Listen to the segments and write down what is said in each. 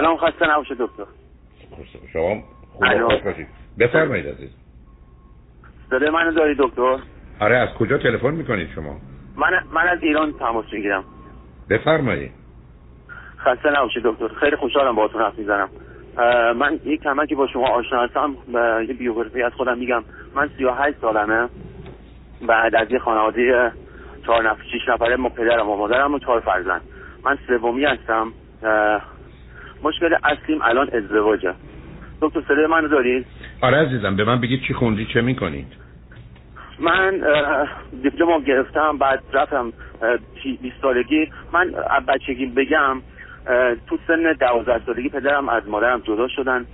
سلام خسته نباشه دکتر. شما خوب باشید. بفرمایید عزیز. صدای منو داری دکتر؟ آره از کجا تلفن می‌کنید شما؟ من من از ایران تماس می‌گیرم. بفرمایید. خسته نباشید دکتر. خیلی خوشحالم باهاتون حرف می‌زنم. من یک کمکی با شما آشنا هستم. یه بیوگرافی از خودم میگم. من 38 سالمه. بعد از یه خانواده چهار نفر شیش نفره ما پدرم و مادرم و چهار فرزند. من سومی هستم. مشکل اصلیم الان ازدواجه. دکتر صدای منو دارید آره عزیزم به من بگید چی خوندی چه می‌کنید؟ من دیپلم گرفتم بعد رفتم 20 سالگی. من بچگی بگم تو سن دوازده سالگی پدرم از مادرم جدا شدن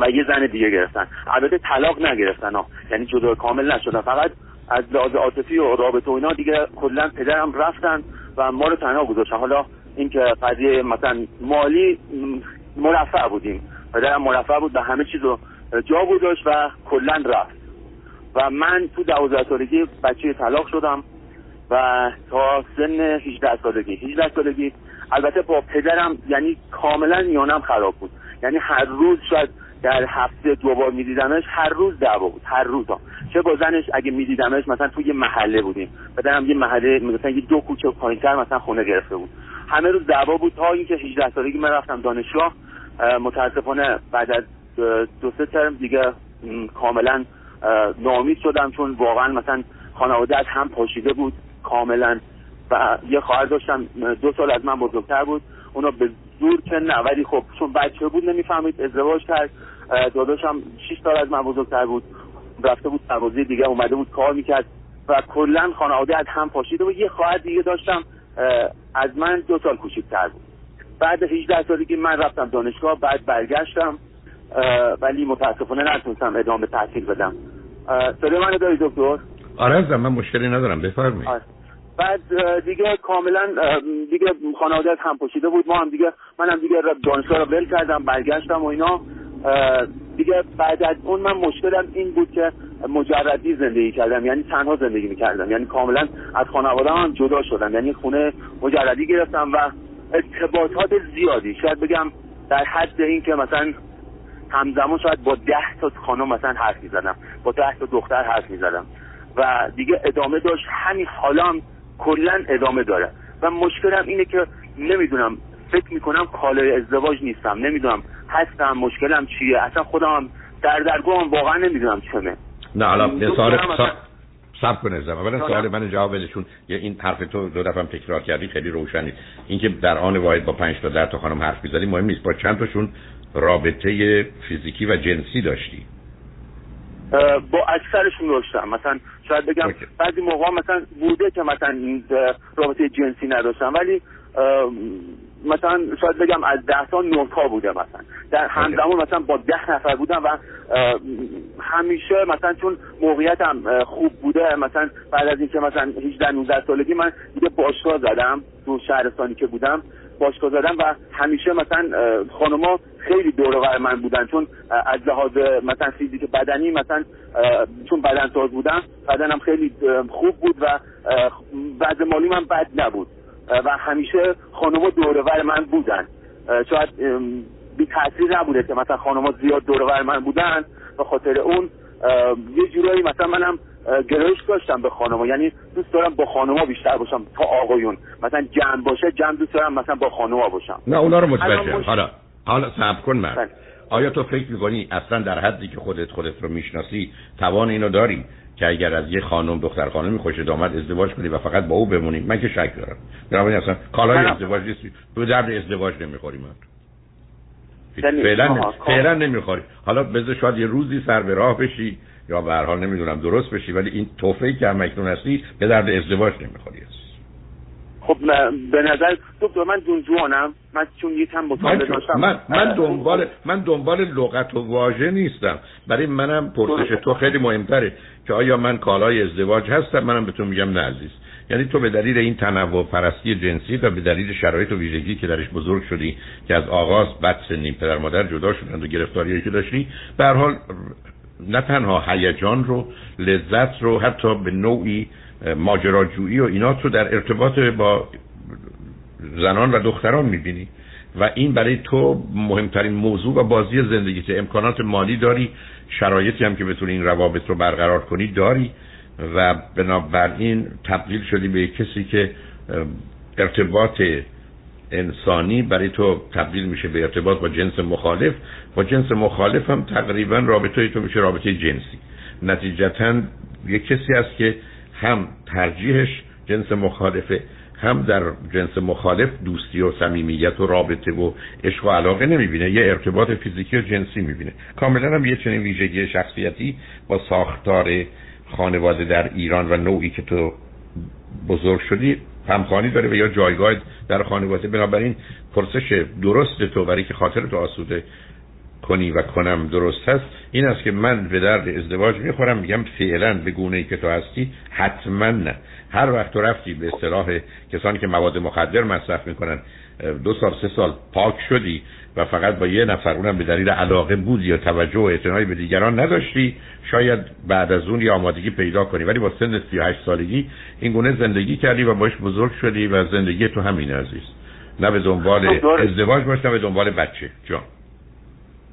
و یه زن دیگه گرفتن. البته طلاق نگرفتن ها یعنی جدا کامل نشدن. فقط از لحاظ عاطفی و رابطه و اینا دیگه کلا پدرم رفتن و ما رو تنها گذاشتن. حالا اینکه قضیه مثلا مالی مرفع بودیم. پدرم مرفع بود و همه چیز رو جا گذاشت و کلا رفت. و من تو دوازده سالگی بچه طلاق شدم و تا سن 18 سالگی. 18 سالگی البته با پدرم یعنی کاملا میانم خراب بود. یعنی هر روز شاید در هفته دو بار میدیدمش هر روز دعوا بود. هر روز ها. چه با زنش اگه میدیدمش مثلا توی یه محله بودیم. پدرم یه محله مثلا یه دو کوچه پایینتر مثلا خونه گرفته بود. همه روز دعوا بود تا اینکه 18 سالگی من رفتم دانشگاه. متاسفانه بعد از دو سه ترم دیگه کاملا نامید شدم چون واقعا مثلا خانواده از هم پاشیده بود کاملا. و یه خواهر داشتم دو سال از من بزرگتر بود. اونا به زور که نه ولی خب چون بچه بود نمی‌فهمید ازدواج کرد. داداشم 6 سال از من بزرگتر بود. رفته بود سربازی دیگه اومده بود کار می‌کرد. و کلا خانواده از هم پاشیده و یه خواهر دیگه داشتم. از من دو سال کوچیک‌تر بود. بعد 18 سالگی من رفتم دانشگاه بعد برگشتم ولی متاسفانه نتونستم ادامه تحصیل بدم. صدای منو داری دکتر؟ آره من مشکلی ندارم بفرمایید. آره. بعد دیگه کاملا دیگه خانواده هم پوشیده بود. ما هم دیگه منم دیگه دانشگاه رو ول کردم برگشتم و اینا. دیگه بعد از اون من مشکلم این بود که مجردی زندگی کردم یعنی تنها زندگی می‌کردم. یعنی کاملا از خانواده هم جدا شدم. یعنی خونه مجردی گرفتم و ارتباطات زیادی. شاید بگم در حد این که مثلا همزمان شاید با ده تا خانم مثلا حرف می‌زدم با ده تا دختر حرف می‌زدم. و دیگه ادامه داشت. همین حالا هم کلا ادامه داره. و مشکلم اینه که نمی‌دونم فکر می‌کنم کالای ازدواج نیستم. نمی‌دونم هستم مشکلم چیه؟ اصلا خودم در درگاهم واقعا نمی‌دونم چمه. نه الان سوال سب کنه زمان. اولا سوال من جواب بده چون این حرف تو دو دفعه تکرار کردی خیلی روشنی. اینکه در آن واحد با پنج تا در تا خانم حرف می‌زدی مهم نیست. با چند تاشون رابطه فیزیکی و جنسی داشتی؟ با اکثرشون داشتم. مثلا شاید بگم بعضی موقع مثلا بوده که مثلا رابطه جنسی نداشتم. ولی مثلا شاید بگم از ده تا نه تا بوده مثلا. در همزمان مثلا با ده نفر بودم و همیشه مثلا چون موقعیتم خوب بوده مثلا بعد از اینکه مثلا 18 19 سالگی من دیگه باشگاه زدم تو شهرستانی که بودم. باشگاه زدم و همیشه مثلا خانما خیلی دور من بودن. چون از لحاظ مثلا فیزیک بدنی مثلا چون بدن ساز بودم بدنم خیلی خوب بود و وضع مالی من بد نبود. و همیشه خانما دورور من بودن. شاید بی تاثیر نبوده که مثلا خانما زیاد دورور من بودن. به خاطر اون یه جورایی مثلا منم گرایش داشتم به خانما یعنی دوست دارم با خانما بیشتر باشم تا آقایون. مثلا جمع باشه جمع دوست دارم مثلا با خانما باشم. نه اونا رو متوجهم. حالا حالا صبر کن من بله. آیا تو فکر می‌کنی اصلا در حدی که خودت خودت رو می‌شناسی توان اینو داری؟ که اگر از یه خانم دختر خانمی خوش آمد ازدواج کنی و فقط با او بمونی من که شک دارم. بنابراین اصلا کالای ازدواج نیستی. تو درد ازدواج نمی‌خوری من فعلا فعلا نمی‌خوری. حالا بذار شاید یه روزی سر به راه بشی یا به هر حال نمی‌دونم درست بشی ولی این توفیقی که هم هستی به درد ازدواج نمی‌خوری است خب به نظر دکتر من جوانم من چون یکم مطالعه داشتم. من من دنبال من دنبال لغت و واژه نیستم. برای منم پرسش تو خیلی مهمتره که آیا من کالای ازدواج هستم؟ منم به تو میگم نه عزیز. یعنی تو به دلیل این تنوع پرستی جنسی و به دلیل شرایط و ویژگی که درش بزرگ شدی که از آغاز بد سنی پدر مادر جدا شدن و گرفتاری که داشتی به هر حال نه تنها هیجان رو لذت رو حتی به نوعی ماجراجویی و اینا تو در ارتباط با زنان و دختران می‌بینی. و این برای تو مهمترین موضوع و بازی زندگی امکانات مالی داری شرایطی هم که بتونی این روابط رو برقرار کنی داری و بنابراین تبدیل شدی به کسی که ارتباط انسانی برای تو تبدیل میشه به ارتباط با جنس مخالف. با جنس مخالف هم تقریبا رابطه تو میشه رابطه جنسی. نتیجتا یک کسی است که هم ترجیحش جنس مخالفه هم در جنس مخالف دوستی و صمیمیت و رابطه و عشق و علاقه نمی‌بینه یه ارتباط فیزیکی و جنسی می‌بینه. کاملا هم یه چنین ویژگی شخصیتی با ساختار خانواده در ایران و نوعی که تو بزرگ شدی همخوانی داره و یا جایگاه در خانواده. بنابراین پرسش درست تو برای که خاطر تو آسوده کنی و کنم درست هست این است که من به درد ازدواج می‌خورم میگم فعلا به گونه ای که تو هستی حتما نه. هر وقت تو رفتی به اصطلاح کسانی که مواد مخدر مصرف می‌کنن دو سال سه سال پاک شدی و فقط با یه نفر اونم به دلیل علاقه بود یا توجه و اعتنایی به دیگران نداشتی شاید بعد از اون یه آمادگی پیدا کنی. ولی با سن 38 سالگی این گونه زندگی کردی و باش بزرگ شدی و زندگی تو همین عزیز. نه به دنبال خب، ازدواج باش نه به دنبال بچه. جان.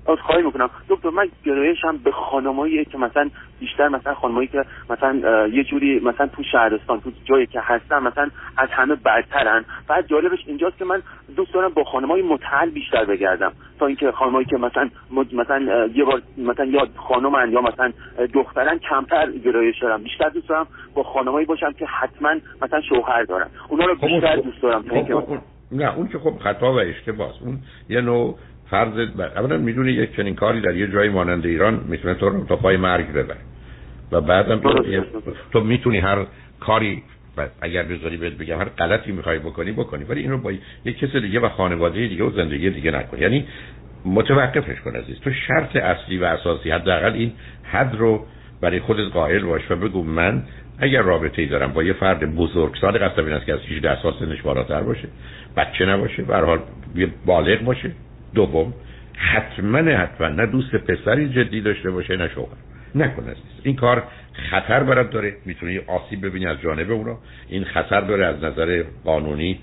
از خواهی می‌کنم. دکتر من گرایشم به خانمایی که مثلا بیشتر مثلا خانمایی که مثلا یه جوری مثلا تو شهرستان تو جایی که هستن مثلا از همه برترن بعد جالبش اینجاست که من دوست دارم با خانمای متعل بیشتر بگردم. تا اینکه خانمایی که مثلا مثلا یه بار مثلا یا خانمن یا مثلا دخترن کمتر گرایش دارم. بیشتر دوست دارم با خانمایی باشم که حتما مثلا شوهر دارن. اونا رو خب، بیشتر خب، دوست دارم. خب، نه اون که خب خطا و اشتباهه اون یه نوع فرض اولا می‌دونی یک چنین کاری در یه جای مانند ایران می‌تونه تو رو تا پای مرگ ببره. و بعدم تو, تو می‌تونی هر کاری و اگر بذاری بهت بگم هر غلطی می‌خوای بکنی بکنی. ولی این رو با یک کس دیگه و خانواده دیگه و زندگی دیگه نکن. یعنی متوقفش کن عزیز. تو شرط اصلی و اساسی حداقل این حد رو برای خودت قائل باش و بگو من اگر رابطه ای دارم با یه فرد بزرگ سال قصد این است که از 18 سال سنش بالاتر باشه بچه نباشه به حال بالغ باشه. دوم حتما حتما نه دوست پسری جدی داشته باشه نه شوهر. نکن عزیز این کار خطر برات داره. می‌تونی آسیب ببینی از جانب اونا. این خطر داره از نظر قانونی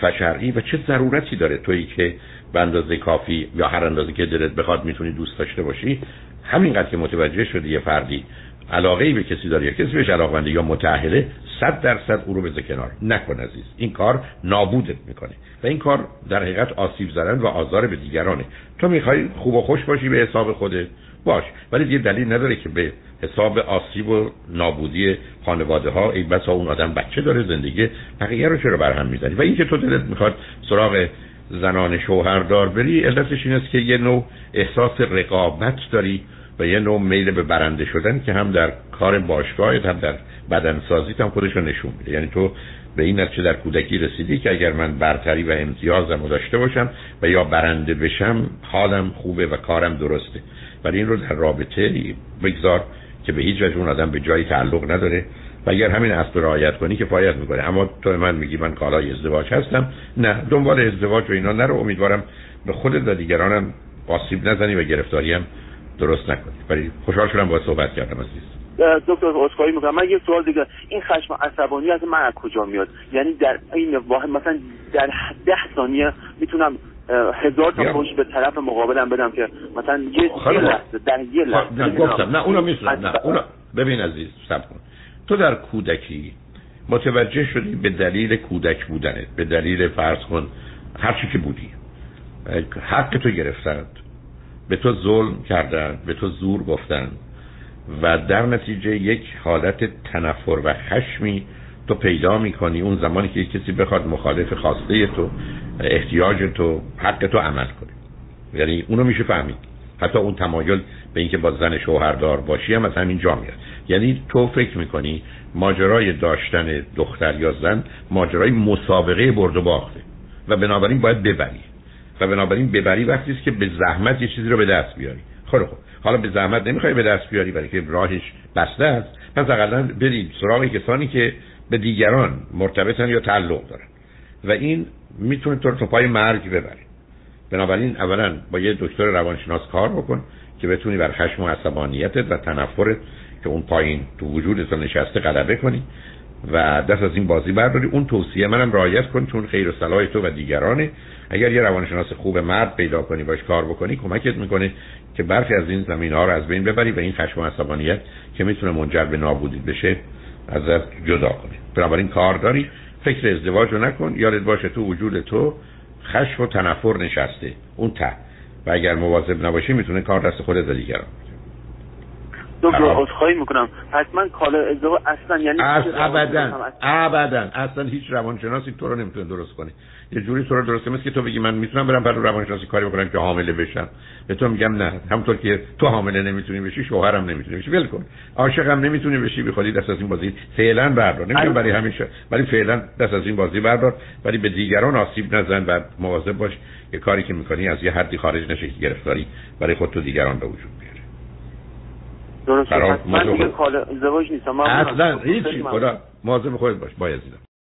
فشرعی و چه ضرورتی داره تویی که به اندازه کافی یا هر اندازه که دلت بخواد می‌تونی دوست داشته باشی؟ همینقدر که متوجه شدی یه فردی علاقه ای به کسی داره یا کسی بهش علاقمنده یا متأهله صد درصد او رو بذار کنار. نکن عزیز این کار نابودت می‌کنه. و این کار در حقیقت آسیب زدن و آزار به دیگرانه. تو می‌خوای خوب و خوش باشی به حساب خودت؟ باش. ولی یه دلیل نداره که به حساب آسیب و نابودی خانواده ها ای بسا اون آدم بچه داره زندگی بقیه رو چرا برهم می‌زنی؟ و اینکه تو دلت می‌خواد سراغ زنان شوهردار بری علتش این است که یه نوع احساس رقابت داری و یه نوع میل به برنده شدن که هم در کار باشگاهت هم در بدنسازیت هم خودش رو نشون میده. یعنی تو به این نتیجه در کودکی رسیدی که اگر من برتری و امتیازم رو داشته باشم و یا برنده بشم حالم خوبه و کارم درسته. ولی این رو در رابطه بگذار که به هیچ وجه اون آدم به جایی تعلق نداره و اگر همین اصل رعایت کنی که فایت می‌کنه. اما تو من میگی من کالای ازدواج هستم. نه دنبال ازدواج و اینا نرو. امیدوارم به خودت و دیگرانم آسیب نزنی و گرفتاریم درست نکنی ولی خوشحال شدم با صحبت کردم عزیز. دکتر اسکاری می‌کنم. من یه سوال دیگه. این خشم عصبانی از من از کجا میاد؟ یعنی در این واحد مثلا در ده ثانیه می‌تونم هزار تا پشت به طرف مقابلم بدم که مثلا یه, لحظه در یه لحظه. نه گفتم. نه اونو می‌تونم نه اونو. ببین عزیز سب کن. تو در کودکی متوجه شدی به دلیل کودک بودنت به دلیل فرض کن هر چی که بودی حق تو گرفتند. به تو ظلم کردن به تو زور گفتن و در نتیجه یک حالت تنفر و خشمی تو پیدا می‌کنی. اون زمانی که کسی بخواد مخالف خواسته تو احتیاج تو حق تو عمل کنه. یعنی اونو میشه فهمید. حتی اون تمایل به اینکه با زن شوهردار باشی هم از همین جا میاد. یعنی تو فکر می‌کنی ماجرای داشتن دختر یا زن ماجرای مسابقه برد و باخته و بنابراین باید ببری. و بنابراین ببری وقتی است که به زحمت یه چیزی رو به دست بیاری. خب خب. حالا به زحمت نمی‌خوای به دست بیاری برای که راهش بسته است. پس اقلا برید سراغ کسانی که به دیگران مرتبطن یا تعلق دارن. و این می‌تونه تو رو پای مرگ ببره. بنابراین اولا با یه دکتر روانشناس کار بکن که بتونی بر خشم و عصبانیتت و تنفرت که اون پایین تو وجودت نشسته غلبه کنی. و دست از این بازی برداری. اون توصیه منم رعایت کن چون خیر و صلاح تو و دیگرانه. اگر یه روانشناس خوب مرد پیدا کنی باش کار بکنی کمکت می‌کنه که برخی از این زمین ها رو از بین ببری و این خشم و عصبانیت که می‌تونه منجر به نابودی بشه ازت جدا کنی. بنابراین کار داری. فکر ازدواج رو نکن. یادت باشه تو وجود تو خشم و تنفر نشسته. اون ته. و اگر مواظب نباشی می‌تونه کار دست خودت و دیگران. دکتر عذرخواهی می‌کنم. من کالا ازدواج اصلا یعنی ابدا ابدا. اصلا هیچ روانشناسی تو رو نمی‌تونه درست کنه. یه جوری تو رو درست مثل که تو بگی من می‌تونم برم برای روانشناسی کاری بکنم که حامله بشم. به تو میگم نه. همونطور که تو حامله نمی‌تونی بشی شوهرم نمی‌تونی بشی. ول کن. عاشقم نمی‌تونی بشی. به خودی دست از این بازی فعلا بردار. نمیگم برای همیشه. ولی فعلا دست از این بازی بردار. ولی به دیگران آسیب نزن و مواظب باش که کاری که می‌کنی از یه حدی خارج نشه که گرفتاری برای خود تو دیگران به وجود بیاره. درست من دیگه کال ازدواج نیستم. اصلا هیچی خدا. مواظب خودت باش باید دیدم